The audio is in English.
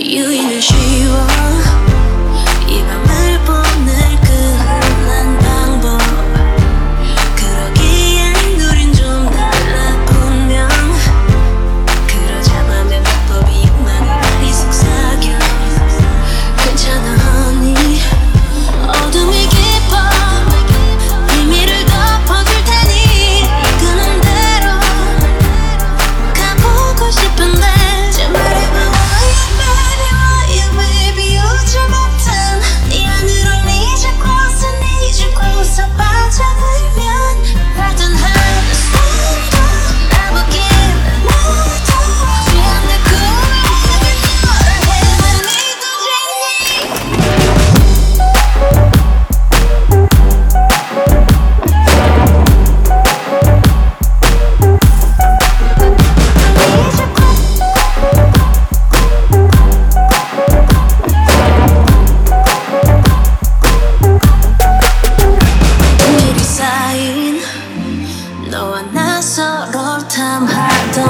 you in a she I don't.